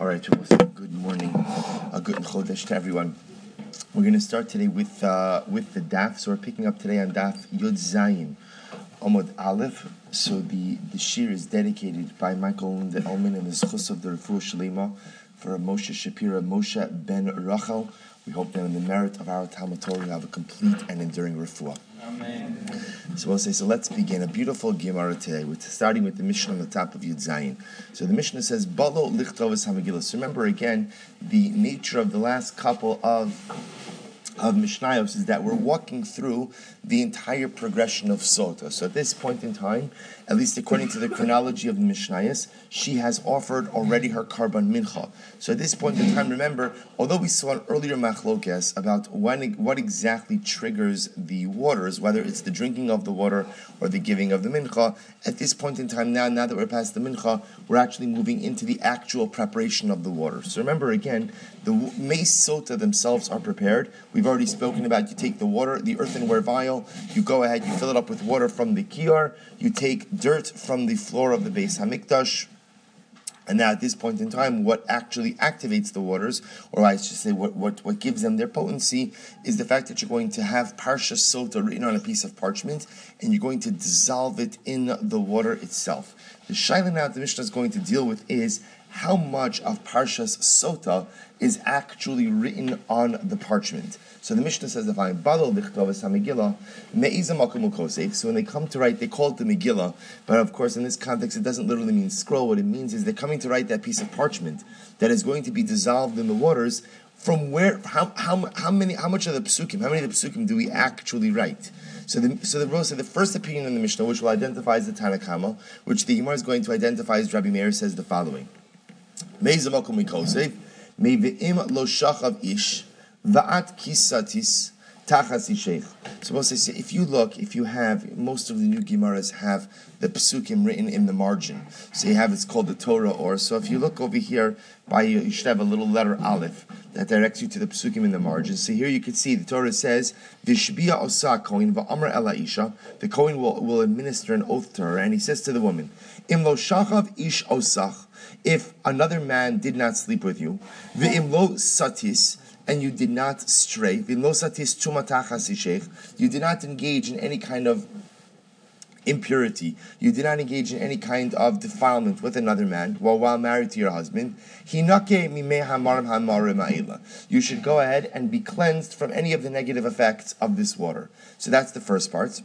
All right, good morning, a good chodesh to everyone. We're going to start today with uh, with the daf. So we're picking up today on daf Yud Zayin, Amud Aleph. So the the shiur is dedicated by Michael the Elman and the Schus of the Refuah Shalema for Moshe Shapira, Moshe Ben Rachel. We hope that in the merit of our Talmud Torah, we have a complete and enduring refuah. Amen. So we'll say, so let's begin. A beautiful Gemara today, with, starting with the Mishnah on the top of Yud Zayin. So the Mishnah says, Balo lichtovas hamagillah. So remember again, the nature of the last couple of of Mishnayos is that we're walking through the entire progression of Sota. So at this point in time, at least according to the chronology of the Mishnayos, she has offered already her karban mincha. So at this point in time, remember, although we saw an earlier machlokes about when, what exactly triggers the waters, whether it's the drinking of the water or the giving of the mincha, at this point in time now, now that we're past the mincha, we're actually moving into the actual preparation of the water. So remember again, the mace sota themselves are prepared. We've already spoken about you take the water, the earthenware vial, you go ahead, you fill it up with water from the kiyar, you take dirt from the floor of the beis hamikdash. And now, at this point in time, what actually activates the waters, or I should say, what, what, what gives them their potency, is the fact that you're going to have Parsha Sota written on a piece of parchment, and you're going to dissolve it in the water itself. The shaila now the Mishnah is going to deal with is how much of Parshas Sota is actually written on the parchment. So the Mishnah says, "If I'm badal lichtovas hamegillah meizam So when they come to write, they call it the Megillah, but of course in this context it doesn't literally mean scroll. What it means is they're coming to write that piece of parchment that is going to be dissolved in the waters. From where, how, how, how many, how much of the psukim, how many of the psukim do we actually write? So the so the so the first opinion in the Mishnah, which will identify as the Tanakama, which the Gemara is going to identify as Rabbi Meir, says the following. Meizamakum mikosev, meivim lo shachav ish, va'at kisatis tachas isheich. Supposed to say, if you look, if you have, most of the new Gemaras have the psukim written in the margin. So you have, it's called the Torah Ohr. So if you look over here, by you should have a little letter aleph that directs you to the psukim in the margin. So here you can see the Torah says, Vishbiya osa kohen va'amr ela isha. The kohen will, will administer an oath to her, and he says to the woman, Im lo shachav ish osach if another man did not sleep with you, v'imlo satis, and you did not stray, you did not engage in any kind of impurity, you did not engage in any kind of defilement with another man while while married to your husband, you should go ahead and be cleansed from any of the negative effects of this water. So that's the first part.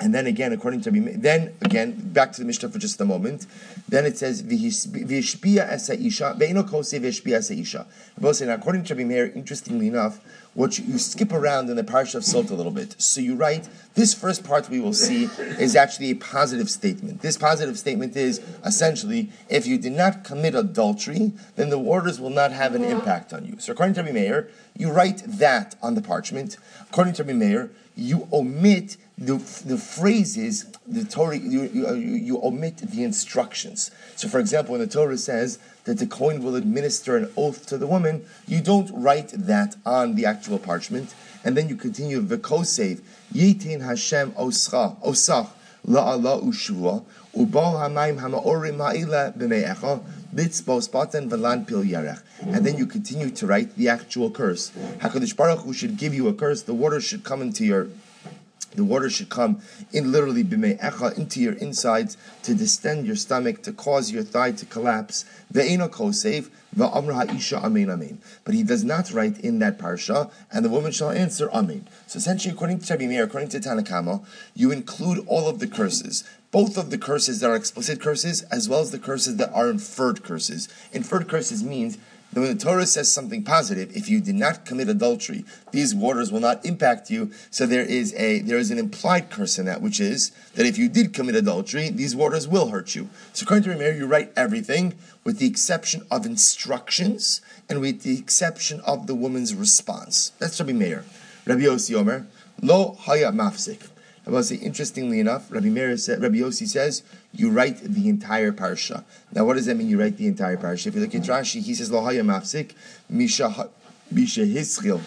And then again, according to then again, back to the Mishnah for just a moment. Then it says v'ishpia esa isha ve'ino kose v'ishpia esa isha. According to Rabbi Meir, interestingly enough, what you, you, skip around in the parsha of Sota little bit. So you write this first part we will see is actually a positive statement. This positive statement is essentially if you did not commit adultery, then the waters will not have an impact on you. So according to Rabbi Meir, you write that on the parchment. According to Rabbi Meir, you omit the, the phrases, the Torah, you, uh, you, you, omit the instructions. So, for example, when the Torah says that the Kohen will administer an oath to the woman, you don't write that on the actual parchment, and then you continue, V'kosev, Yitin Hashem oscha, osach, la'ala ushua, ubal hamayim hamaorim ha'ila b'me'echa. And then you continue to write the actual curse. HaKadosh Baruch Hu should give you a curse, the water should come into your the water should come in literally echa into your insides to distend your stomach, to cause your thigh to collapse. Ve'ena kosev va'amra ha'isha amen amen. But he does not write in that parsha, and the woman shall answer amen. So essentially, according to Rabbi Meir, according to Tanakama, you include all of the curses both of the curses that are explicit curses as well as the curses that are inferred curses. Inferred curses means when the Torah says something positive, if you did not commit adultery, these waters will not impact you. So there is a there is an implied curse in that, which is that if you did commit adultery, these waters will hurt you. So according to Rameir, you write everything with the exception of instructions and with the exception of the woman's response. That's Rabbi Meir. Rabbi Yossi Omer, lo haya mafsik. I will say, interestingly enough, Rabbi Meir said, Rabbi Yossi says, you write the entire parsha. Now, what does that mean? You write the entire parsha. If you look at Rashi, he says, "Lo haya mafsik misha misha hischil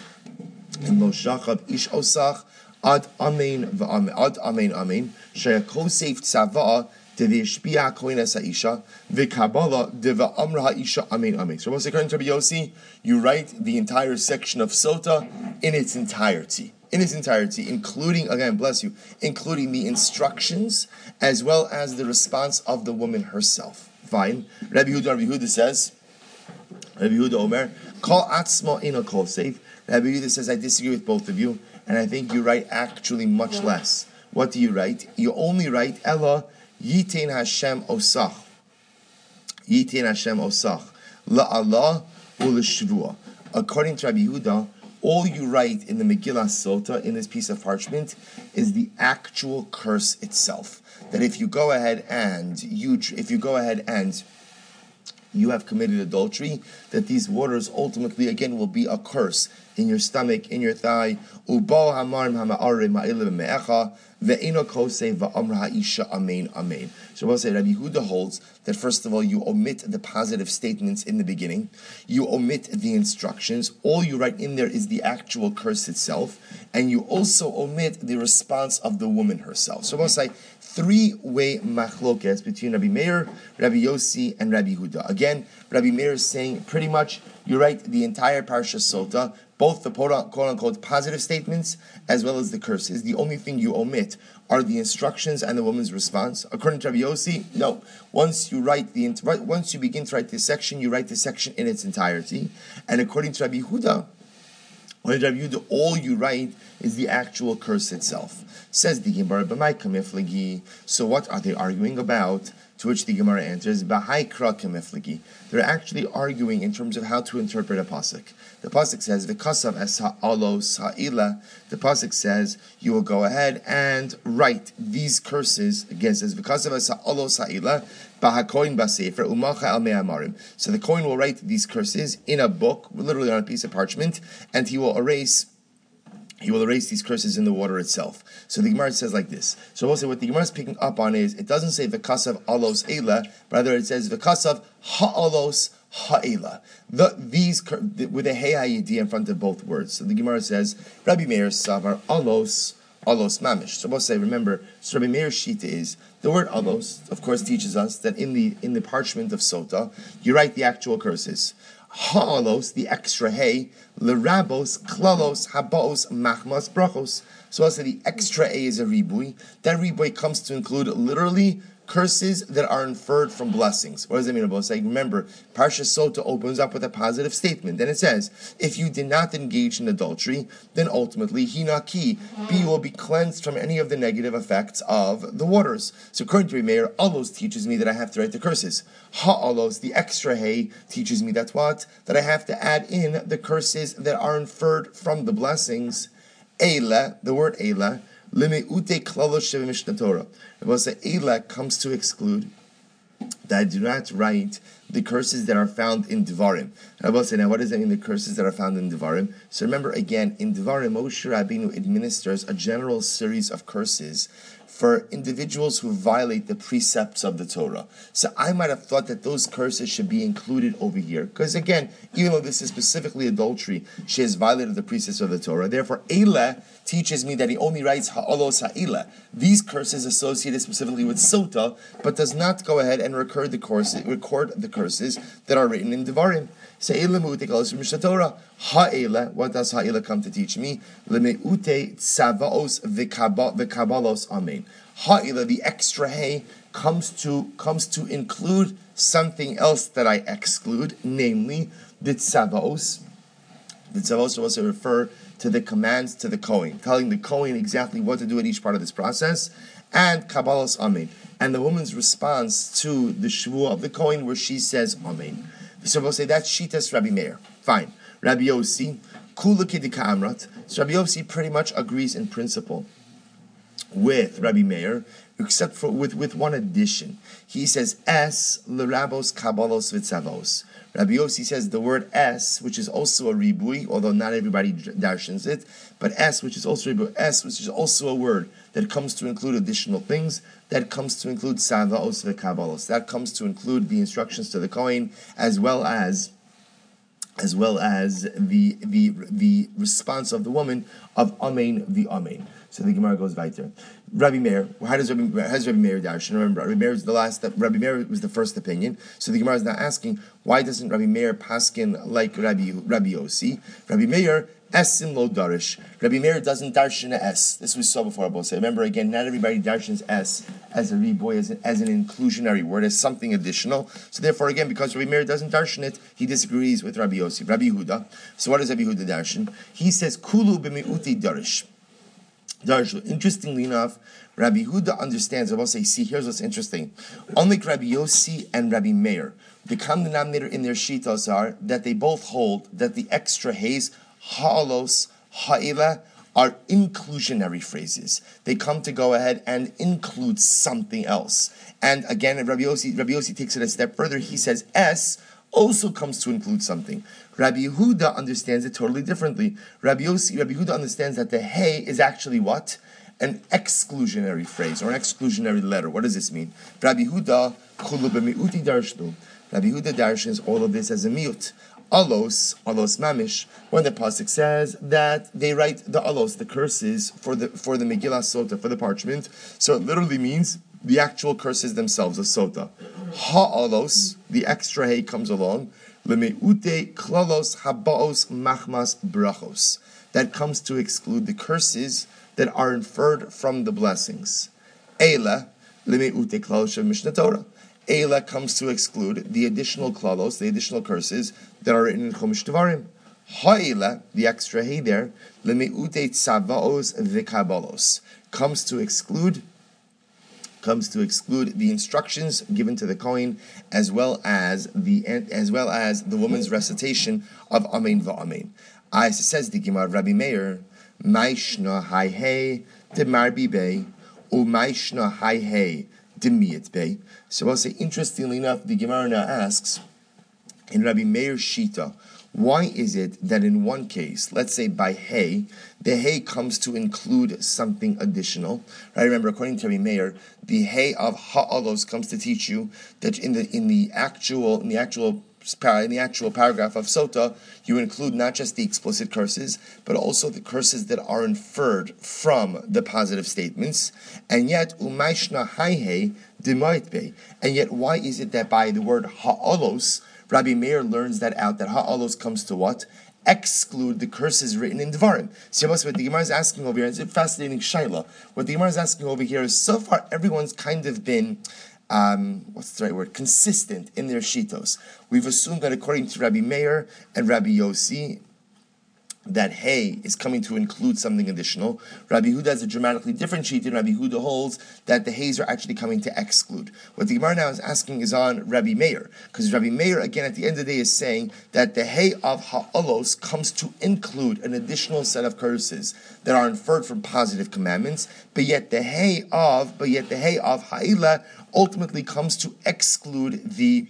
and lo shachab ish osach ad amen v'amen ad amen amen sheyakosef tzava Devishpia koines ha'isha, v'kabala deva amra ha'isha amen amen. So, according to Rabbi Yossi, you write the entire section of Sota in its entirety in its entirety, including, again, bless you, including the instructions as well as the response of the woman herself. Fine. Rabbi Huda, Rabbi Huda says, Rabbi Huda Omer, call atzma in a call safe. Rabbi Huda says, I disagree with both of you, and I think you write actually much less. What do you write? You only write Ella Yitain Hashem Osach. Yitain Hashem Osach. La Allah. According to Rabbi Huda, all you write in the Megillah Sota, in this piece of parchment, is the actual curse itself. That if you go ahead and you, if you go ahead and you have committed adultery, that these waters ultimately again will be a curse in your stomach, in your thigh. Amen. So we'll say Rabbi Huda holds that first of all you omit the positive statements in the beginning, you omit the instructions. All you write in there is the actual curse itself, and you also omit the response of the woman herself. So we'll say three-way machlokes between Rabbi Meir, Rabbi Yossi, and Rabbi Huda. Again, Rabbi Meir is saying pretty much you write the entire Parsha Sota, both the quote unquote positive statements as well as the curses. The only thing you omit are the instructions and the woman's response. According to Rabbi Yossi, no. Once you write the once you begin to write this section, you write the section in its entirety. And according to Rabbi Huda, when Rabbi Yehuda, all you write is the actual curse itself. Says the Gemara, So what are they arguing about? To which the Gemara answers, They're actually arguing in terms of how to interpret a pasuk. The pasuk says, "V'kasav es ha'alos ha'ila." The pasuk says, "You will go ahead and write these curses." Again, says, "V'kasav es ha'alos ha'ila." So the Kohen will write these curses in a book, literally on a piece of parchment, and he will erase he will erase these curses in the water itself. So the Gemara says like this. So say what the Gemara is picking up on is it doesn't say v'kasav alos ela, rather it says v'kasav ha'alos ha'ela. The, these with a hey in front of both words. So the Gemara says Rabbi Meir savar alos alos mamish. So we'll say remember. So Rabbi shita is the word alos. Of course, teaches us that in the in the parchment of sota you write the actual curses ha'alos, the extra hey, lerabos, klalos, habos, machmas, brachos. So also the extra a is a ribui. That ribui comes to include literally curses that are inferred from blessings. What does that mean about saying? Remember, Parsha Sota opens up with a positive statement. Then it says, if you did not engage in adultery, then ultimately hinaki, B will be cleansed from any of the negative effects of the waters. So according to Meir, Alos teaches me that I have to write the curses. Ha'alos, the extra hay, teaches me that what? That I have to add in the curses that are inferred from the blessings. Eila, the word Eila, Limeute klalosh Mishnah Torah. That Elek comes to exclude that I do not write the curses that are found in Devarim. I will say now, what does that mean? The curses that are found in Devarim. So remember again, in Devarim, Moshe Rabbeinu administers a general series of curses for individuals who violate the precepts of the Torah. So I might have thought that those curses should be included over here. Because again, even though this is specifically adultery, she has violated the precepts of the Torah. Therefore, Eila teaches me that he only writes Ha'olos Ha'ila. These curses associated specifically with Sota, but does not go ahead and record the, course, record the curses that are written in Devarim. What does ha'ela come to teach me? Leme'ute v'kabalos amen. The extra hay, comes to comes to include something else that I exclude, namely the tzavaos. The tzavaos also refer to the commands to the Kohen, telling the Kohen exactly what to do at each part of this process, and Kabbalas Amen. And the woman's response to the Shavuot of the Kohen, where she says Amen. So we'll say that's Shitas Rabbi Meir. Fine. Rabbi Yossi, Kula Kidika Amrat. So Rabbi Yossi pretty much agrees in principle with Rabbi Meir, except for with, with one addition. He says Es lerabos kabalos vitzavos. Rabbi Yossi says the word S, which is also a ribui, although not everybody darshans it, but S, which is also ribui, S, which is also a word that comes to include additional things, that comes to include Sava savaos v'kabalos, that comes to include the instructions to the Kohen, as well as as well as the the the response of the woman of amen the amen. So the Gemara goes weiter. Rabbi Meir. How does Rabbi, how does Rabbi Meir darshan? Remember, Rabbi Meir is the last. Rabbi Meir was the first opinion. So the Gemara is now asking, why doesn't Rabbi Meir paskin like Rabbi Rabbi Yossi? Rabbi Meir Esim lo darish. Rabbi Meir doesn't darshan S. This we saw before. I say. Remember again, not everybody darshans S as a ribui, as, an, as an inclusionary word, as something additional. So therefore, again, because Rabbi Meir doesn't darshan it, he disagrees with Rabbi Yossi, Rabbi Huda. So what does Rabbi Huda darshan? He says kulu b'miuti darish. Darish. Interestingly enough, Rabbi Huda understands. I will say, see, here's what's interesting. Unlike Rabbi Yossi and Rabbi Meir, the common denominator in their shitas are that they both hold that the extra haze ha'alos, ha'ila are inclusionary phrases. They come to go ahead and include something else. And again, Rabbi Yossi, Rabbi Yossi takes it a step further. He says S also comes to include something. Rabbi Yehuda understands it totally differently. Rabbi Yossi, Rabbi Yehuda understands that the hey is actually what? An exclusionary phrase or an exclusionary letter. What does this mean? Rabbi Yehuda, Rabbi Yehuda darshans all of this as a mute alos, alos mamish, when the pasuk says that they write the alos, the curses for the for the Megillah Sota, for the parchment. So it literally means the actual curses themselves, the Sota. Ha-alos, the extra hay comes along. Lemeute klalos habaos machmas brachos. That comes to exclude the curses that are inferred from the blessings. Eila, lemeute klalos of Mishnah Torah. Ela comes to exclude the additional klalos, the additional curses that are in Chumash Devarim. Ha'ela, the extra hey there, lemiute tzavaos v'kabalos, comes to exclude comes to exclude the instructions given to the Kohen as well as the as well as the woman's recitation of Amen va'Amen. I says the Gemara Rabbi Meir, Maishna hai hey de marbi bey, u Maishna hai hey demiyat bey. So say, interestingly enough, the Gemara now asks in Rabbi Meir Shita, why is it that in one case, let's say by hay, the hay comes to include something additional? Right? Remember, according to Rabbi Meir, the hay of ha'alos comes to teach you that in the in the actual in the actual in the actual paragraph of Sota, you include not just the explicit curses, but also the curses that are inferred from the positive statements. And yet, umayshna haihe be. And yet, why is it that by the word ha'alos, Rabbi Meir learns that out, that ha'alos comes to what? Exclude the curses written in Devarim. See what the Gemara is asking over here, it's a fascinating shaila. What the Gemara is asking over here is so far everyone's kind of been um, what's the right word? Consistent in their shitos. We've assumed that according to Rabbi Meir and Rabbi Yossi, that hay is coming to include something additional. Rabbi Huda has a dramatically different sheet, and Rabbi Huda holds that the hays are actually coming to exclude. What the Gemara now is asking is on Rabbi Meir, because Rabbi Meir, again, at the end of the day, is saying that the hay of ha'alos comes to include an additional set of curses that are inferred from positive commandments, but yet the hay of, but yet the hay of ha'ila ultimately comes to exclude the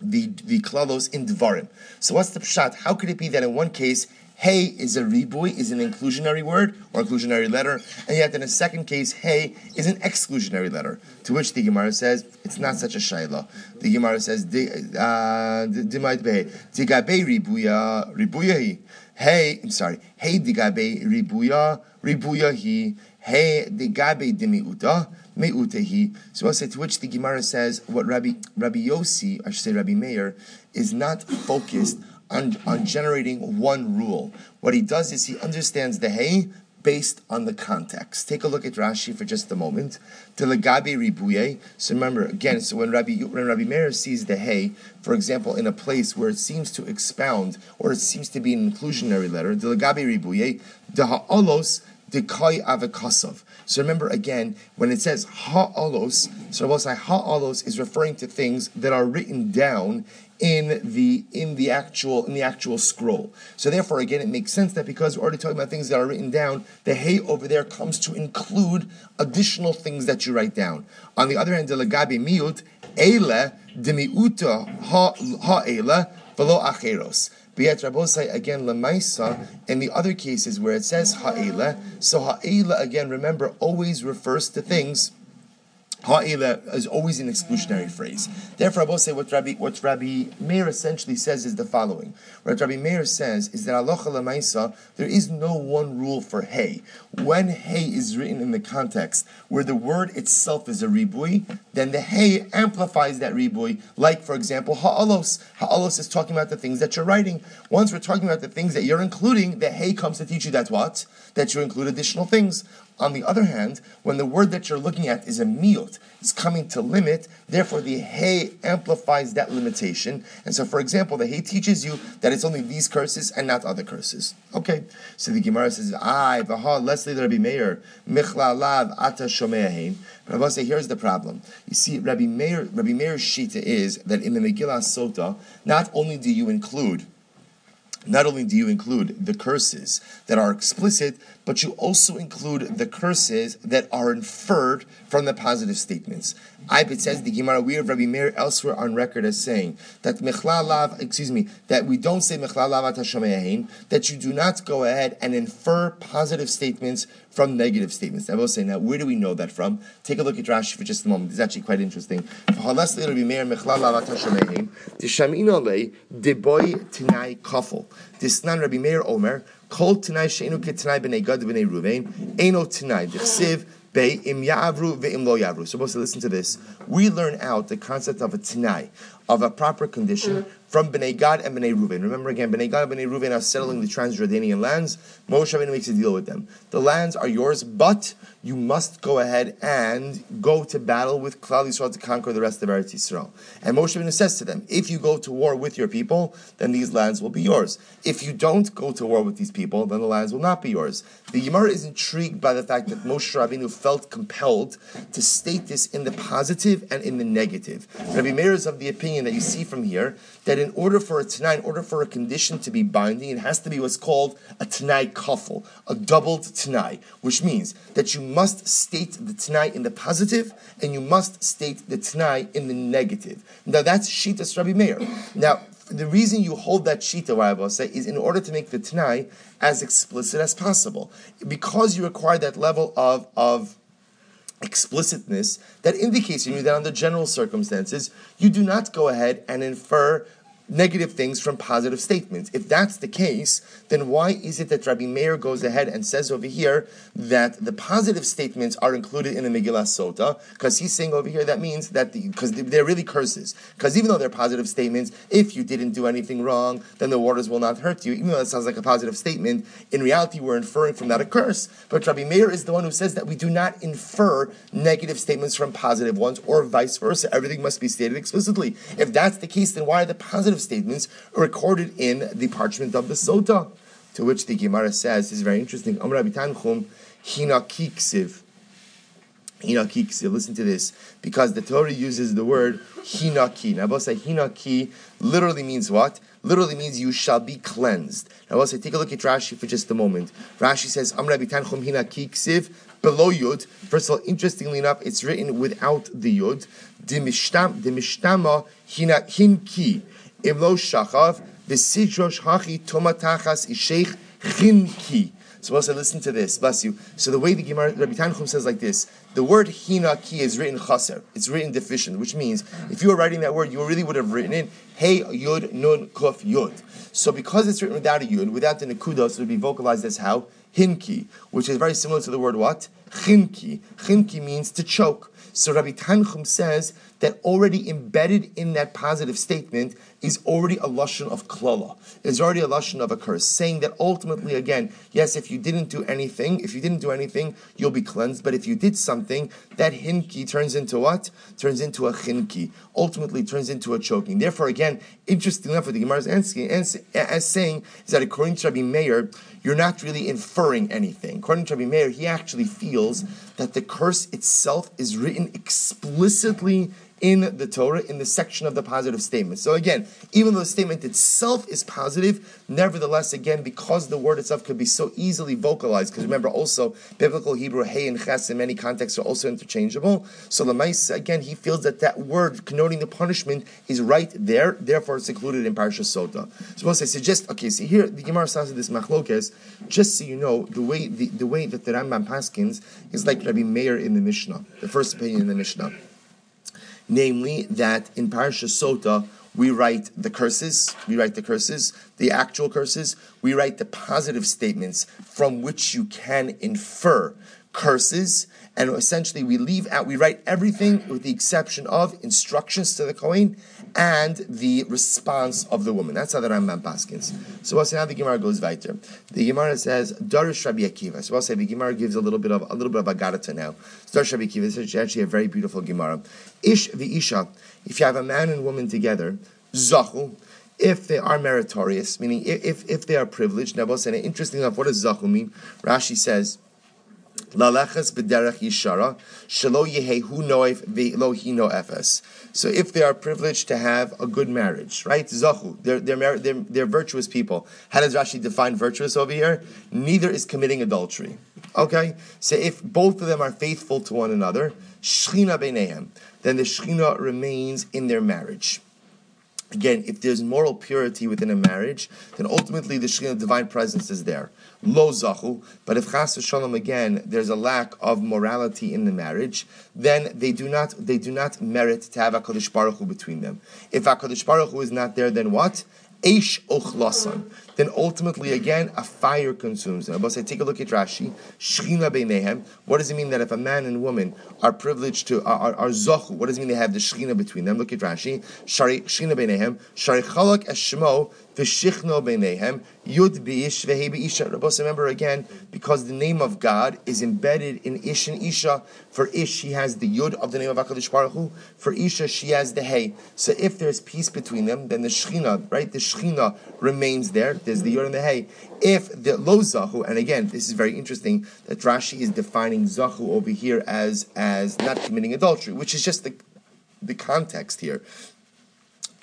the the klalos in dvarim. So what's the pshat? How could it be that in one case Hey is a ribui, is an inclusionary word or inclusionary letter, and yet in the second case, hey is an exclusionary letter. To which the Gemara says it's not such a shayla. The Gemara says uh, dimait be digabe ribuya ribuya Hey, I'm sorry. Hey digabe ribuya ribuya hi. Hey digabe dimiuta meutehi. So I'll say to which the Gemara says what Rabbi Rabbi Yossi, I should say Rabbi Meir, is not focused on, on generating one rule. What he does is he understands the hay based on the context. Take a look at Rashi for just a moment. Delagabe ribuye. So remember again. So when Rabbi when Rabbi Meir sees the hay, for example, in a place where it seems to expound or it seems to be an inclusionary letter, delagabe ribuye, deha'olos dekai avakasov. So remember again, when it says ha'alos, so I will say ha'alos is referring to things that are written down in the in the actual in the actual scroll. So therefore, again, it makes sense that because we're already talking about things that are written down, the hay over there comes to include additional things that you write down. On the other hand, the legabe miut ele demiuta ha ha ele velo acheros. But yet, Rabbosai again lemaisa in the other cases where it says ha'ela. So ha'ela again, remember, always refers to things Ha'ila is always an exclusionary phrase. Therefore, I will say what Rabbi, what Rabbi Meir essentially says is the following. What Rabbi Meir says is that alocha lemaisa, there is no one rule for hay. When hay is written in the context where the word itself is a ribui, then the hay amplifies that ribui. Like, for example, ha'alos. Ha'alos is talking about the things that you're writing. Once we're talking about the things that you're including, the hay comes to teach you that what? That you include additional things. On the other hand, when the word that you're looking at is a miut, it's coming to limit, therefore the hey amplifies that limitation. And so, for example, the hey teaches you that it's only these curses and not other curses. Okay, so the Gemara says, "I v'ha Leslie Rabbi Meir michla lav ata shomeahin." But I will say, here's the problem. You see, Rabbi Meir, Rabbi Meir's shita is that in the Megillah Sota, not only do you include not only do you include the curses that are explicit, but you also include the curses that are inferred from the positive statements. Ibit says the Gemara, we have Rabbi Meir elsewhere on record as saying that mechlalav, excuse me, that we don't say mechlalav that you do not go ahead and infer positive statements from negative statements. I will say now, where do we know that from? Take a look at Rashi for just a moment. It's actually quite interesting. Kol Tanai Sheinu Ketanai B'nei Gad B'nei Ruvain, Eno Tanai, Dechsiv, Be Im Ya'avru Ve'im Lo Ya'avru. Supposed to listen to this. We learn out the concept of a Tanai, of a proper condition, from Bnei Gad and Bnei Reuven. Remember again, Bnei Gad and Bnei Reuven are settling the Transjordanian lands. Moshe Rabbeinu makes a deal with them. The lands are yours, but you must go ahead and go to battle with Klal Yisrael to conquer the rest of Eretz Yisrael. And Moshe Rabbeinu says to them, if you go to war with your people, then these lands will be yours. If you don't go to war with these people, then the lands will not be yours. The Gemara is intrigued by the fact that Moshe Rabbeinu felt compelled to state this in the positive and in the negative. Rabbi Meir is of the opinion that you see from here that in order for a Tanai, in order for a condition to be binding, it has to be what's called a Tanai kafel, a doubled Tanai, which means that you must state the Tanai in the positive and you must state the Tanai in the negative. Now that's Shita Rabbi Meir. Now, the reason you hold that shita, what I say, is in order to make the Tanai as explicit as possible. Because you require that level of, of explicitness that indicates to you that under general circumstances, you do not go ahead and infer negative things from positive statements. If that's the case, then why is it that Rabbi Meir goes ahead and says over here that the positive statements are included in the Megillah Sota? Because he's saying over here that means that because the, they're really curses. Because even though they're positive statements, if you didn't do anything wrong, then the waters will not hurt you. Even though that sounds like a positive statement, in reality we're inferring from that a curse. But Rabbi Meir is the one who says that we do not infer negative statements from positive ones, or vice versa. Everything must be stated explicitly. If that's the case, then why are the positive statements recorded in the parchment of the Sota? To which the Gemara says, is very interesting. Amr Tanchum, Hina Kiksiv. Hina. Listen to this. Because the Torah uses the word Hinaki. Say Hinaki literally means what? Literally means you shall be cleansed. Now, I say, take a look at Rashi for just a moment. Rashi says, Amr Tanchum Hina Kiksiv below Yud. First of all, interestingly enough, it's written without the Yud. Dimishtam, Dimishtama Hina Hinki. Imlo Shachav. V'sidrosh hachi tomatachas isheich chinki. So also listen to this, bless you. So the way the Gemara Rabbi Tanchum says like this, the word hina ki is written chaser. It's written deficient, which means if you were writing that word, you really would have written in hey yud nun kuf yud. So because it's written without a yud, without the nekudos, it would be vocalized as how hinki, which is very similar to the word what chinki. Chinki means to choke. So Rabbi Tanchum says that already embedded in that positive statement is already a lashon of klala. Is already a lashon of a curse, saying that ultimately, again, yes, if you didn't do anything, if you didn't do anything, you'll be cleansed. But if you did something, that hinki turns into what? Turns into a chinki. Ultimately, turns into a choking. Therefore, again, interesting enough, what the Gemara is as saying is that according to Rabbi Meir, you're not really inferring anything. According to Rabbi Meir, he actually feels that the curse itself is written explicitly in the Torah in the section of the positive statement. So again, even though the statement itself is positive, nevertheless, again, because the word itself could be so easily vocalized, because remember also, biblical Hebrew, hey and ches in many contexts are also interchangeable. So Lamais, again, he feels that that word connoting the punishment is right there, therefore it's included in Parsha Sota. So I suggest, okay, see here, the Gemara says this machlokes, just so you know, the way the, the way that the Rambam Paskins is like Rabbi Meir in the Mishnah, the first opinion in the Mishnah namely that in Parasha Sota we write the curses, we write the curses, the actual curses, we write the positive statements from which you can infer curses, and essentially we leave out, we write everything with the exception of instructions to the Kohen and the response of the woman. That's how the Rambam paskins. So we'll see how the Gemara goes weiter. The Gemara says Darish Rabbi Akiva. So we'll say the Gemara gives a little bit of a little bit of a garata now. Darish Rabbi Akiva. Is actually a very beautiful Gemara. Ish v'isha. If you have a man and woman together, zachu if they are meritorious, meaning if, if they are privileged. Now, we'll say, interesting enough, what does zachu mean? Rashi says, Lalechas b'derech yishara shelo yehehu noif ve'lo hino efes. So if they are privileged to have a good marriage, right? Zachu, they're, they're, they're, they're virtuous people. How does Rashi define virtuous over here? Neither is committing adultery. Okay? So if both of them are faithful to one another, shchina b'nehem, then the shchina remains in their marriage. Again, if there's moral purity within a marriage, then ultimately the Shekhinah divine presence is there. Lo zachu, but if chas shalom again, there's a lack of morality in the marriage, then they do not they do not merit to have a Kadosh Baruch Hu between them. If a Kadosh Baruch Hu is not there, then what? Eish ochlasan. Then ultimately, again, a fire consumes them. But say, take a look at Rashi. What does it mean that if a man and woman are privileged to are, are, zochu? What does it mean they have the shchina between them? Look at Rashi. Shari shchina beinehem. Shari chalak eshmo v'shichno beinehem. Yud beish vehe beisha. Remember again, because the name of God is embedded in ish and isha. For ish, he has the yud of the name of Hakadosh Baruch Hu. For isha, she has the hey. So if there's peace between them, then the shchina, right? The shchina remains there. There's the yod and the hey. If the lo zahu, and again, this is very interesting that Rashi is defining zahu over here as as not committing adultery, which is just the the context here.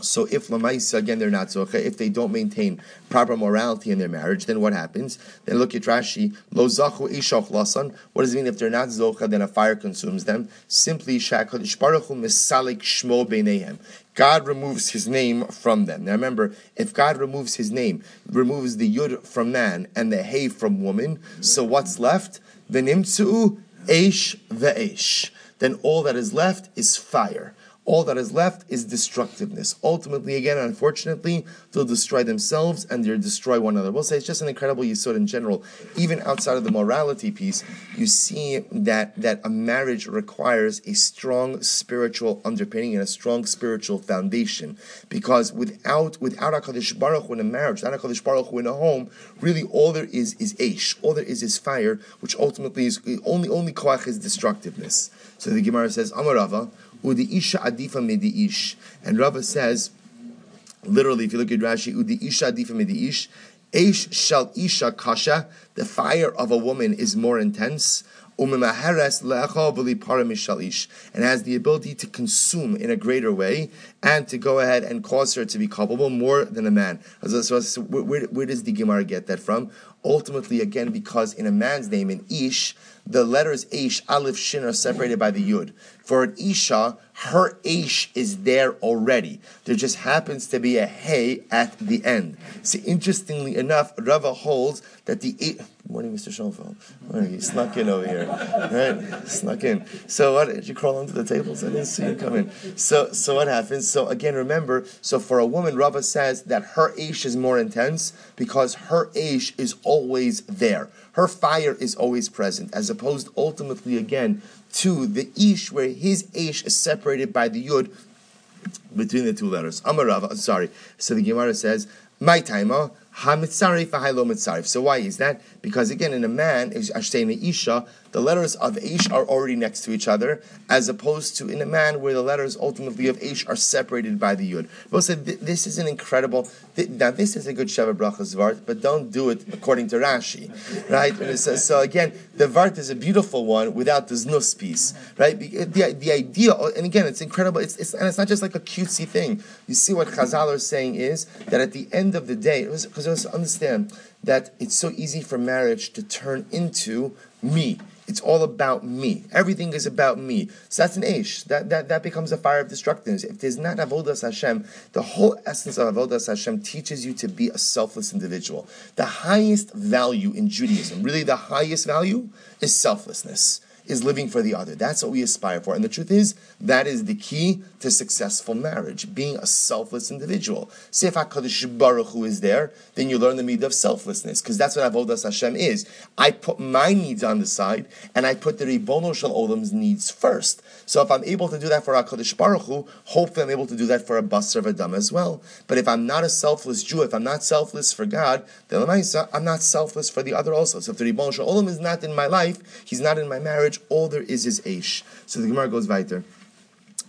So if lamaisa again they're not zocha, if they don't maintain proper morality in their marriage, then what happens? Then look at Rashi, lo zachu ishoch lasan. What does it mean if they're not zocha? Then a fire consumes them. Simply shakadish baruch misalik shmo beinehem. God removes His name from them. Now remember, if God removes His name, removes the yud from man and the hey from woman, so what's left? The nimtzu eish ve'esh. Then all that is left is fire all that is left is destructiveness. Ultimately, again, unfortunately, they'll destroy themselves and they'll destroy one another. We'll say it's just an incredible yisod in general. Even outside of the morality piece, you see that, that a marriage requires a strong spiritual underpinning and a strong spiritual foundation. Because without without HaKadosh Baruch Hu in a marriage, without HaKadosh Baruch Hu in a home, really all there is is Aish. All there is is fire, which ultimately is only only koach is destructiveness. So the Gemara says, Amarava, Udi isha adifa midi ish. And Rava says, literally, if you look at Rashi, Udi isha adifa midi ish, Eish shal isha kasha, the fire of a woman is more intense. And has the ability to consume in a greater way and to go ahead and cause her to be culpable more than a man. So, where, where does the Gemara get that from? Ultimately, again, because in a man's name, in Ish, the letters Ish, Aleph, Shin are separated by the Yud. For an Isha, her Ish is there already. There just happens to be a Hey at the end. See, interestingly enough, Rava holds that the Good morning, Mr. Schoenfeld. Morning, you snuck in over here. Right? Snuck in. So what did you crawl under the tables? I didn't see you come in. So so what happens? So again, remember, so for a woman, Rava says that her Ish is more intense because her Ish is always there. Her fire is always present, as opposed ultimately again to the Ish, where his Ish is separated by the Yud between the two letters. Amarava, sorry. So the Gemara says, My timer, ha mitzarif, ha lo mitzarif. So why is that? Because again, in a man, I should in an Isha, the letters of Ish are already next to each other, as opposed to in a man where the letters ultimately of Ish are separated by the Yud. But said this is an incredible. Now this is a good Sheva Brachas Vart, but don't do it according to Rashi, right? And it says, so again, the Vart is a beautiful one without the Znus piece, right? The, the idea, and again, it's incredible. It's, it's and it's not just like a cutesy thing. You see what Chazal are saying is that at the end of the day, because understand that it's so easy for marriage to turn into me. It's all about me. Everything is about me. So that's an ish. That, that, that becomes a fire of destructiveness. If there's not avodas Hashem, the whole essence of avodas Hashem teaches you to be a selfless individual. The highest value in Judaism, really the highest value, is selflessness is living for the other. That's what we aspire for. And the truth is, that is the key to successful marriage, being a selfless individual. See if HaKadosh Baruch Hu is there, then you learn the need of selflessness, because that's what Avodas Hashem is. I put my needs on the side, and I put the Ribono Shel Olam's needs first. So if I'm able to do that for HaKadosh Baruch Hu, hopefully I'm able to do that for a Basar Vadam as well. But if I'm not a selfless Jew, if I'm not selfless for God, then I'm not selfless for the other also. So if the Ribono Shel Olam is not in my life, he's not in my marriage, all there is is Aish. So the Gemara goes weiter.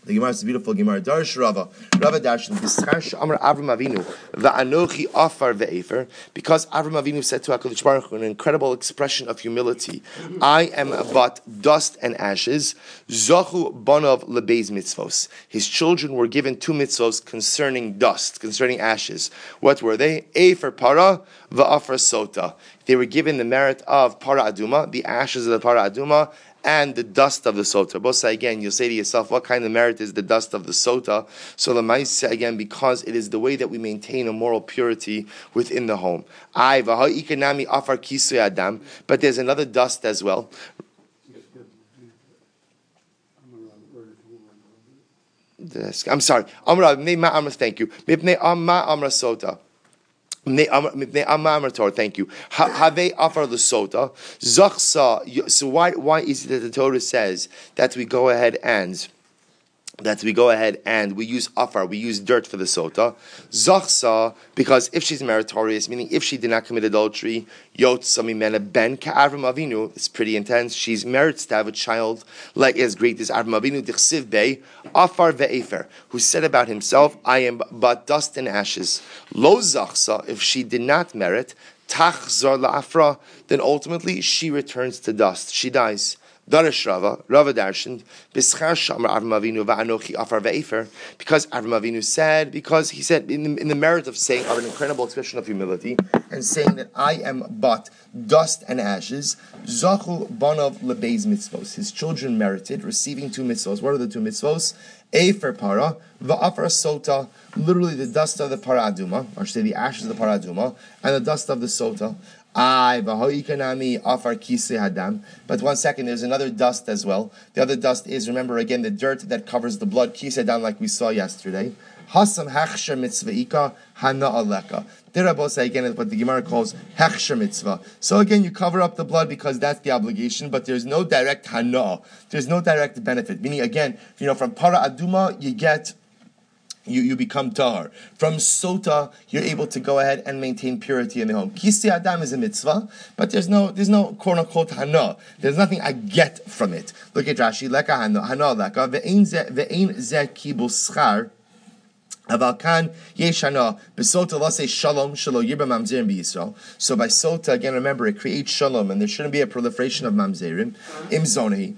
The Gemara is beautiful Gemara. Darsh Rava. Rava. B'schar Amar Avram Avinu. Va'anochi afar ve'efer. Because Avram Avinu said to HaKadosh Baruch an incredible expression of humility. I am but dust and ashes. Zochu bonov lebeis mitzvos. His children were given two mitzvos concerning dust, concerning ashes. What were they? Efer para va'afar sota. They were given the merit of para aduma, the ashes of the para aduma, and the dust of the sota. Bosa again, you'll say to yourself, what kind of merit is the dust of the sota? So the ma'isa again, because it is the way that we maintain a moral purity within the home. but there's another dust as well. I'm sorry. Thank you. Thank you. Have. So why why is it that the Torah says that we go ahead and that we go ahead and we use afar, we use dirt for the sota. Zachsa, because if she's meritorious, meaning if she did not commit adultery, yot samimena ben ka'avram avinu, it's pretty intense. She's merits to have a child like as great as Avram Avinu, dichsiv bey, afar ve'efer, who said about himself, I am but dust and ashes. Lo zachsa, if she did not merit, tachzar la'afra, then ultimately she returns to dust. She dies. Darish Rava, Rava Darshan, Shamar Avram Va'anochi Afar Ve'efer, because Avram Avinu said, because he said, in the, in the merit of saying, of an incredible expression of humility, and saying that I am but dust and ashes, Zachu Banov Lebeis Mitzvos. His children merited receiving two mitzvos. What are the two mitzvos? A for para, va'afar sota, literally the dust of the paraduma, or should say the ashes of the paraduma, and the dust of the sota. But one second, there's another dust as well. The other dust is, remember again, the dirt that covers the blood, kise hadam, like we saw yesterday. Hasam hechsher mitzvahika hana aleka. Dirabos again what the Gemara calls hechsher mitzvah. So again, you cover up the blood because that's the obligation, but there's no direct hana. There's no direct benefit. Meaning again, you know, from para aduma you get you, you become tahar. From sota, you're able to go ahead and maintain purity in the home. Kisi adam is a mitzvah, but there's no there's no quote unquote hana. There's nothing I get from it. Look at Rashi, leka hana, hana leka, ve'ein ze kibul schar, lase shalom. So by sota again, remember it creates shalom, and there shouldn't be a proliferation of mamzerim. Im zonehi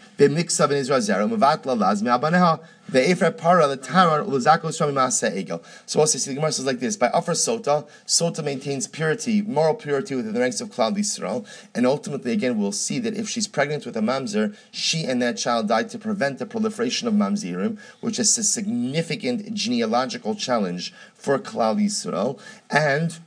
ve'efra para l'taran ulazakos shami maaseh egel. So also see the Gemara says like this: by offer sota, sota maintains purity, moral purity within the ranks of Klal Yisrael, and ultimately again we'll see that if she's pregnant with a mamzer, she and that child died to prevent the proliferation of mamzerim, which is a significant genealogical challenge for Klal Yisrael, and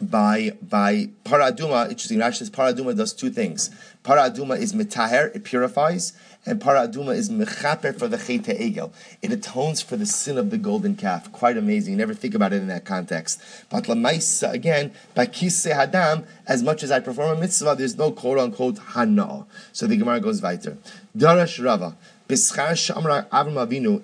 by by paraduma, interesting. Rashi says paraduma does two things. Paraduma is mitaher, it purifies, and paraduma is mechaper for the cheta egel. It atones for the sin of the golden calf. Quite amazing. Never think about it in that context. But lamaisa again by kisse hadam. As much as I perform a mitzvah, there's no quote unquote hana. So the Gemara goes weiter. Darash Rava. B'schar she'amra Avram Avinu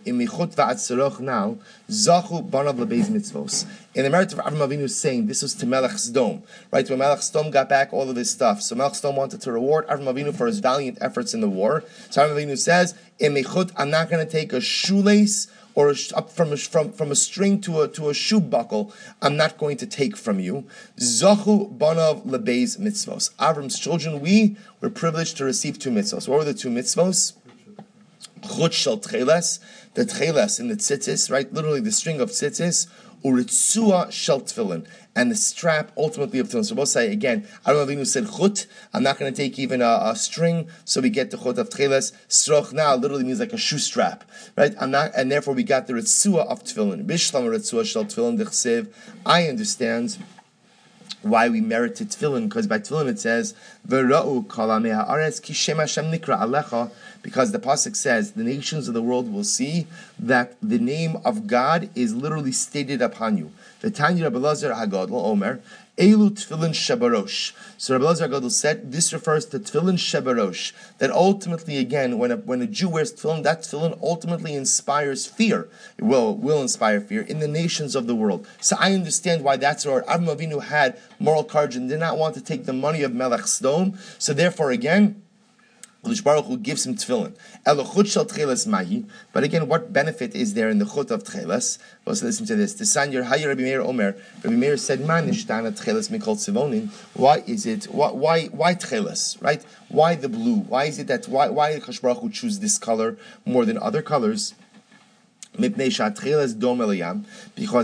now zachu banav lebeis mitzvos. In the merit of Avram Avinu saying this was to Melech Sdom, right? When Melech Sdom got back all of his stuff, so Melech Sdom wanted to reward Avram Avinu for his valiant efforts in the war. So Avram Avinu says, in imichut, I'm not going to take a shoelace or up from a, from, from a string to a to a shoe buckle, I'm not going to take from you. Zachu banav lebeis mitzvos. Avram's children, we were privileged to receive two mitzvos. What were the two mitzvos? Chut shel tcheles, the tcheles in the tzitzis, right? Literally the string of tzitzis. Uritzua shel tefillin, and the strap ultimately of tefillin. So both say again, Aaron Avinu said chut. I'm not going to take even a, a, string, so we get the chut of tcheles. Sroch now literally means like a shoe strap, right? I'm not, and therefore we got the ritzua of tefillin. Bishlam ritzua shel tefillin dechsev. I understand why we merited tefillin, because by tefillin it says, V'ra'u kalamei ha'aretz ki shem Hashem nikra alecha, because the pasuk says, the nations of the world will see that the name of God is literally stated upon you. The Tanya Rabbi Lazar Hagadol Omer, Elu Tefillin Shebarosh. So Rabbi Lazar Hagadol said this refers to Tefillin Shebarosh. That ultimately, again, when a, when a Jew wears Tefillin, that Tefillin ultimately inspires fear. It will, will inspire fear in the nations of the world. So I understand why that's where Avram Avinu had moral courage and did not want to take the money of Melech Sdom. So therefore, again, Kodesh Baruch Hu gives him tefillin. Elochut shel tcheles mahi. But again, what benefit is there in the chut of tcheles? Let's listen to this. The san your Rabbi Meir Omer. Rabbi Meir said, "Man nishtana tcheles mikol tzivonin." Why is it? Why why why tcheles? Right? Why the blue? Why is it that why why Kodesh Baruch Hu choose this color more than other colors? Because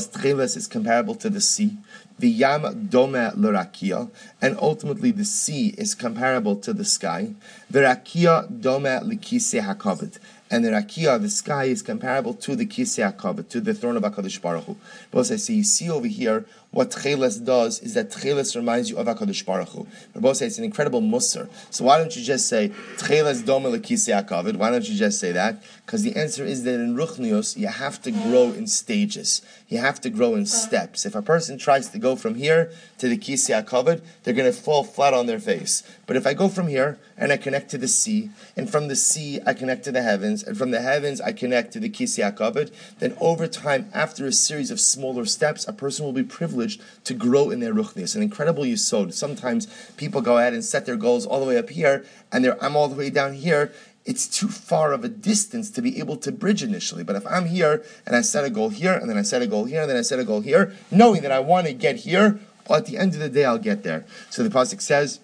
tcheles is comparable to the sea. The yam dome l'rakia, and ultimately the sea is comparable to the sky. The rakia dome l'kise hakavod, and the rakia, the sky, is comparable to the kise hakavod, to the throne of Hakadosh Baruch Hu. But I see, you see over here what Tcheles does is that Tcheles reminds you of HaKadosh Baruch Hu. Rabbi say it's an incredible mussar. So why don't you just say Tcheles dome lekisi HaKavod? Why don't you just say that? Because the answer is that in Ruchnios, you have to grow in stages. You have to grow in steps. If a person tries to go from here to the Kisi HaKavod, they're going to fall flat on their face. But if I go from here and I connect to the sea, and from the sea I connect to the heavens, and from the heavens I connect to the Kisi HaKavod, then over time, after a series of smaller steps, a person will be privileged privileged to grow in their ruchnias. An incredible yisod. Sometimes people go ahead and set their goals all the way up here, and I'm all the way down here. It's too far of a distance to be able to bridge initially. But if I'm here and I set a goal here, and then I set a goal here, and then I set a goal here, knowing that I want to get here, well, at the end of the day, I'll get there. So the pasuk says.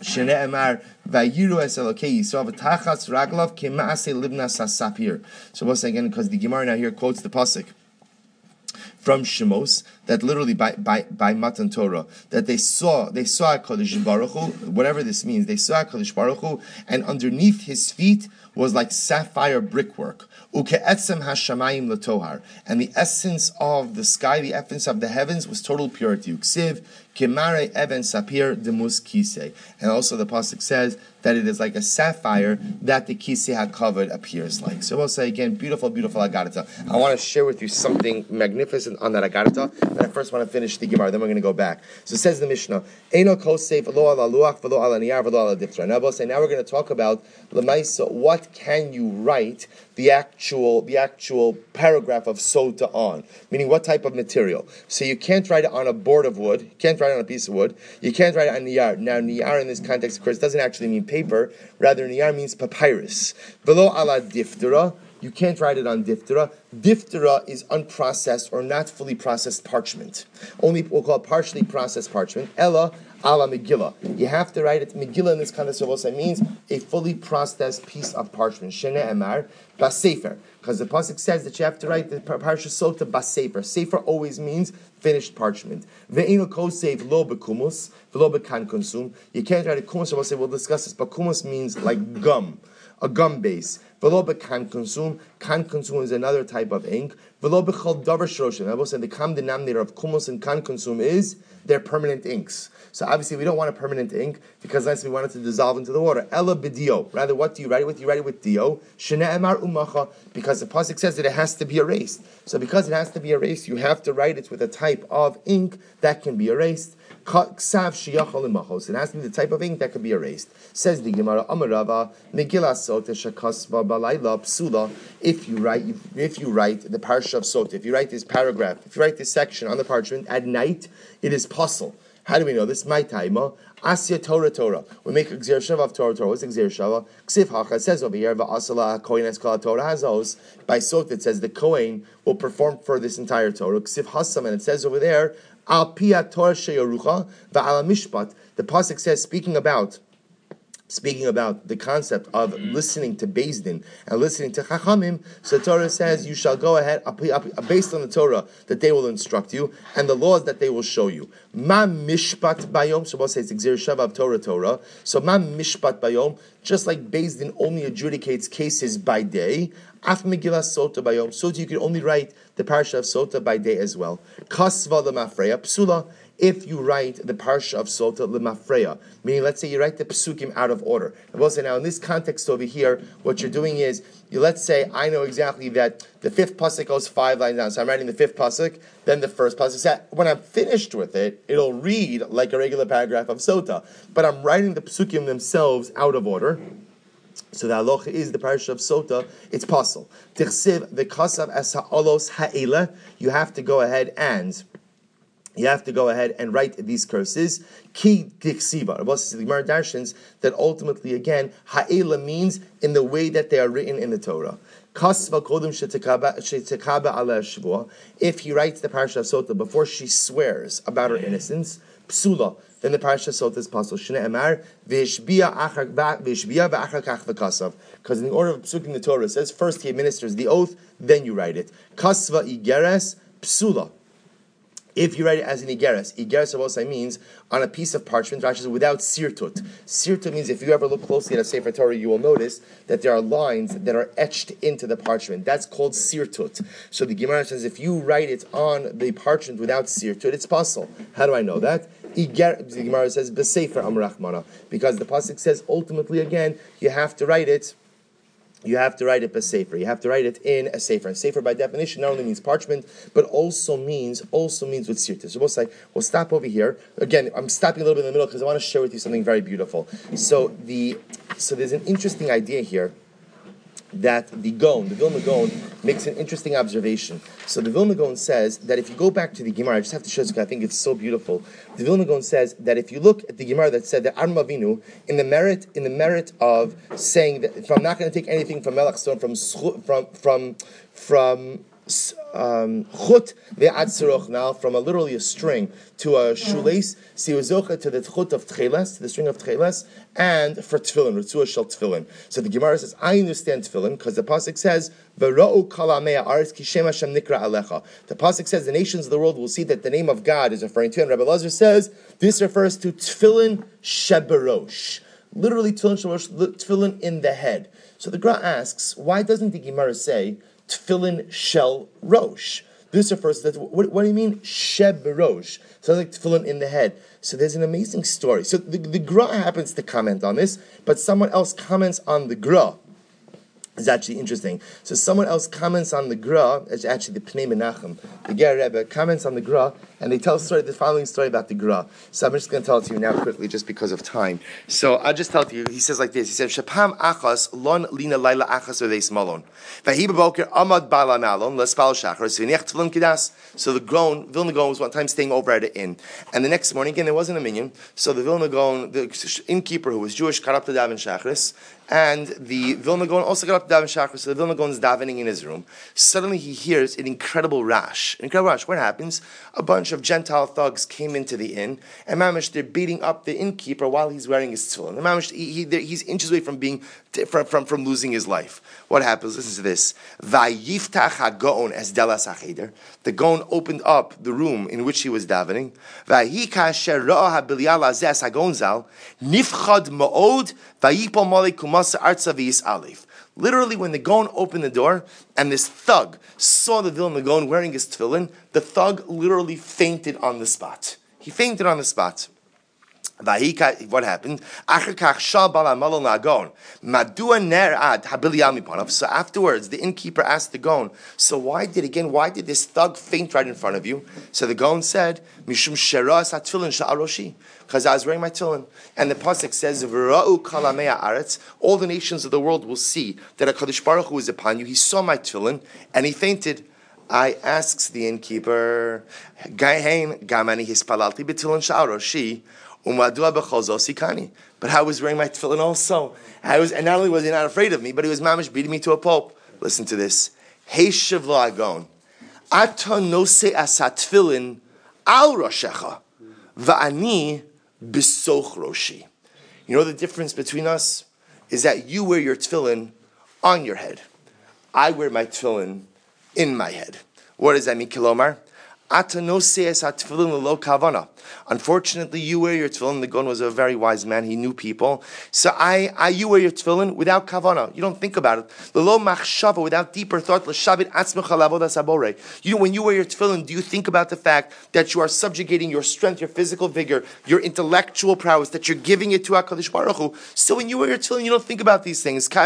Shene'emar vayiru es elokei yisrael v'tachas raglav kemase libna sasapir. So once again, because the Gemara now here quotes the pasuk from Shemos that literally by by by Matan Torah that they saw they saw Kodesh Baruch Hu, whatever this means they saw Kodesh Baruch Hu, and underneath his feet was like sapphire brickwork. Uke'etzem hashamayim latohar, and the essence of the sky, the essence of the heavens was total purity. Uksiv Kimare Even Sapir Demus Kise. And also the Pasuk says that it is like a sapphire that the Kise covered appears like. So we'll say again, beautiful, beautiful Agadeta. I want to share with you something magnificent on that Agadeta, but I first want to finish the Gemara, then we're going to go back. So it says the Mishnah, Eino Kosev Lo ala Luach Velo ala Niyar Velo ala Diftra. Now we'll say now we're going to talk about Lemaisa, what can you write the actual the actual paragraph of sota on, meaning what type of material. So you can't write it on a board of wood, you can't write on a piece of wood, you can't write it on niyar. Now niyar in this context, of course, doesn't actually mean paper, rather niyar means papyrus. Below ala diftera, you can't write it on diphthera. Diphthera is unprocessed or not fully processed parchment. Only we'll call it partially processed parchment. Ella ala Megillah. You have to write it. Megillah in this context of also means a fully processed piece of parchment. Shene emar basefer. Because the pasuk says that you have to write the parsha sota basefer. Sefer always means finished parchment. Ve'ino kosev lo bekumus v'lo bekankantom. You can't write a kumus. We'll say we'll discuss this, but kumus means like gum, a gum base. V'lo bekankantom. Can consume is another type of ink. V'lo b'chol davar I Rabbi said the common denominator of kumos and kankantom is they're permanent inks. So obviously we don't want a permanent ink because unless we want it to dissolve into the water. Ella bidio. Rather, what do you write it with? You write it with dio. emar umacha. Because the pasuk says that it has to be erased. So because it has to be erased, you have to write it with a type of ink that can be erased. It has to be the type of ink that can be erased. Says the Gemara, Amar Rava, Megillah Sota Shakasva Balayla Psula. If you write, if you write the parsha of Sota, if you write this paragraph, if you write this section on the parchment at night, it is pasul. How do we know this? My taima. Asya Torah Torah. We make a Shava of Torah Torah. What's Gzir Shava? Ksiv Hacha. Says over here, Va'asala Kohen Eskala Torah Hazos. By Sot it says the Kohen will perform for this entire Torah. Ksiv Hasam. And it says over there, Al. The Pasuk says, speaking about speaking about the concept of listening to Din and listening to Chachamim, so Torah says you shall go ahead based on the Torah that they will instruct you and the laws that they will show you. Ma mishpat bayom, so we'll say it's Exir Shavav Torah Torah. So ma mishpat bayom, just like Din only adjudicates cases by day, Af Megillah Sota bayom, so you can only write the parasha of Sota by day as well. Kasva the mafreya psula if you write the parsha of Sota lemafreya, meaning let's say you write the psukim out of order. I will say now in this context over here, what you're doing is you let's say I know exactly that the fifth pasuk goes five lines down, so I'm writing the fifth pasuk, then the first pasuk. When I'm finished with it, it'll read like a regular paragraph of Sota, but I'm writing the psukim themselves out of order. So the halacha is the parsha of Sota. It's possible. Tichsiv the kasav as ha'olos ha'ela. You have to go ahead and you have to go ahead and write these curses. Ki diksiva. Says the Gemara Darshans that ultimately, again, ha'ela means in the way that they are written in the Torah. If he writes the parasha of Sota before she swears about her innocence, psula, then the parasha of Sota is possible. Shne emar v'ishbia v'achar kach v'kasav. Because in the order of psukim the Torah, says first he administers the oath, then you write it. Kasva igeres psula. If you write it as an igeres, igeres also means on a piece of parchment, Rashi says without sirtut. Sirtut means if you ever look closely at a Sefer Torah, you will notice that there are lines that are etched into the parchment. That's called sirtut. So the Gemara says if you write it on the parchment without sirtut, it's possible. How do I know that? Iger, the Gemara says besefer amrachmana because the pasuk says ultimately again you have to write it you have to write it a sefer. You have to write it in a sefer. And sefer, by definition, not only means parchment, but also means also means with sirtut. So we'll say we'll stop over here. Again, I'm stopping a little bit in the middle because I want to share with you something very beautiful. So the so there's an interesting idea here that the Gaon, the Vilna Gaon, makes an interesting observation. So the Vilna Gaon says that if you go back to the Gemara, I just have to show this because I think it's so beautiful. The Vilna Gaon says that if you look at the Gemara that said that Avram in the merit, in the merit of saying that if I'm not going to take anything from Melech Sedom, from from from from Um, chut ve'ad now from a literally a string to a shoelace, siuzocha to the chut of tcheles, the string of tcheles, and for tefillin, ritzua shel tefillin. So the Gemara says, I understand tefillin because the pasuk says, "V'ra'u kalamei aretz kishem Hashem nikra alecha." The pasuk says the nations of the world will see that the name of God is referring to, and Rabbi Lazar says this refers to tefillin sheberosh, literally tefillin tefillin in the head. So the Gra asks, why doesn't the Gemara say? Tefillin shel rosh. This refers to. What, what do you mean sheb rosh? Sounds like tefillin in the head. So there's an amazing story. So the, the Gra happens to comment on this, but someone else comments on the Gra It's actually interesting. So someone else comments on the Gra, it's actually the Pnei Menachem, the Ger Rebbe, comments on the Gra, and they tell story, the following story about the Gra. So I'm just going to tell it to you now quickly, just because of time. So I'll just tell it to you. He says like this. He said, Shapam achas lon lina laila achas uveis malon. Vahi beboker amad bala malon lespal shachar sviniach tefillin. So the grown Vilna Gaon was one time staying over at an inn, and the next morning again there wasn't a minyan. So the Vilna Gaon, the innkeeper who was Jewish, got up to daven shachris, and the Vilna Gaon also got up to daven shachris. So the Vilna Gaon is davening in his room. Suddenly he hears an incredible rash. An incredible rash. What happens? A bunch of Gentile thugs came into the inn, and mamish they're beating up the innkeeper while he's wearing his tefillin. And mamish he, he, he's inches away from being from, from, from losing his life. What happens? Listen to this. Vayiftach hagoon as delas. The Gaon opened up the room in which he was davening. Vayi kasher ra'a habilial azes hagonzal nifchad ma'od vayipol mole kumasa v'yis alif. Literally, when the Gon opened the door and this thug saw the Vilna Gaon wearing his tefillin, the thug literally fainted on the spot. He fainted on the spot. What happened? So afterwards, the innkeeper asked the Gon, so why did, again, why did this thug faint right in front of you? So the Gon said, because I was wearing my tefillin. And the Pasuk says, aretz, all the nations of the world will see that a Kadosh Baruch Hu is upon you. He saw my tefillin, and he fainted. I asks the innkeeper, Gain gamani hispalalti b'tefillin sha'aroshi, but I was wearing my tefillin also. I was, and not only was he not afraid of me, but he was mamish beating me to a pulp. Listen to this. Hey shiv la'agon. Ata nose asat tefillin al roshecha. Va'ani bisoch roshi. You know the difference between us? Is that you wear your tefillin on your head. I wear my tefillin in my head. What does that mean, Kilomar? Unfortunately, you wear your tefillin. The Gon was a very wise man. He knew people. So I, I you wear your tefillin without kavana. You don't think about it. Lo machshava, without deeper thought. You, when you wear your tefillin, do you think about the fact that you are subjugating your strength, your physical vigor, your intellectual prowess, that you're giving it to Hakadosh Baruch Hu? So when you wear your tefillin, you don't think about these things. So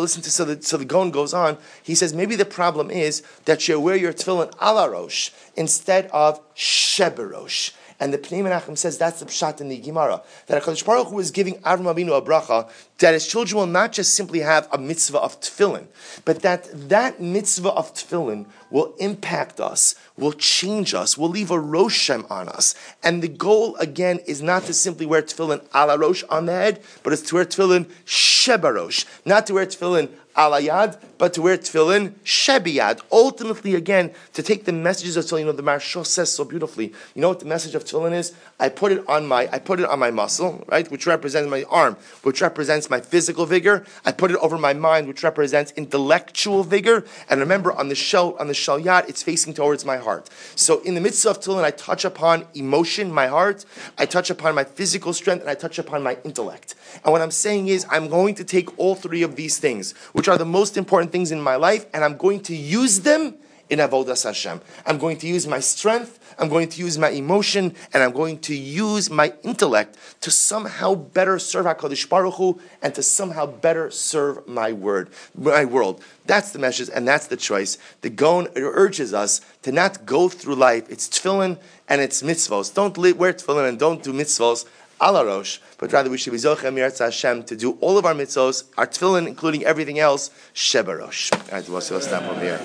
listen to so the so the Gon goes on. He says maybe the problem is that you wear your tefillin ala rosh instead of sheberosh. And the Pnei Menachem says that's the pshat in the Gemara that Hakadosh Baruch Hu is giving Avram Avinu a bracha that his children will not just simply have a mitzvah of tefillin, but that that mitzvah of tefillin will impact us, will change us, will leave a roshem on us. And the goal again is not to simply wear tefillin ala rosh on the head, but it's to wear tefillin shebarosh, not to wear tefillin alayad, but to wear tefillin shebiyad. Ultimately, again, to take the messages of tefillin. You know, the Maharsha says so beautifully. You know what the message of tefillin is? I put it on my, I put it on my muscle, right, which represents my arm, which represents my physical vigor. I put it over my mind, which represents intellectual vigor. And remember, on the shell, on the shel yad, it's facing towards my heart. So, in the midst of tefillin, I touch upon emotion, my heart. I touch upon my physical strength, and I touch upon my intellect. And what I'm saying is, I'm going to take all three of these things, which are the most important things in my life, and I'm going to use them in Avodas Hashem. I'm going to use my strength, I'm going to use my emotion, and I'm going to use my intellect to somehow better serve HaKadosh Baruch Hu and to somehow better serve my word, my world. That's the message, and that's the choice. The Gon urges us to not go through life. It's tefillin and it's mitzvos. Don't wear tefillin and don't do mitzvos ala rosh, but rather we should be zochem miratz Hashem to do all of our mitzvos, our tefillin, including everything else, shebarosh. All right, we'll stop over here.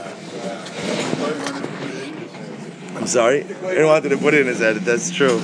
I'm sorry, I didn't want to put it in his head. That's true.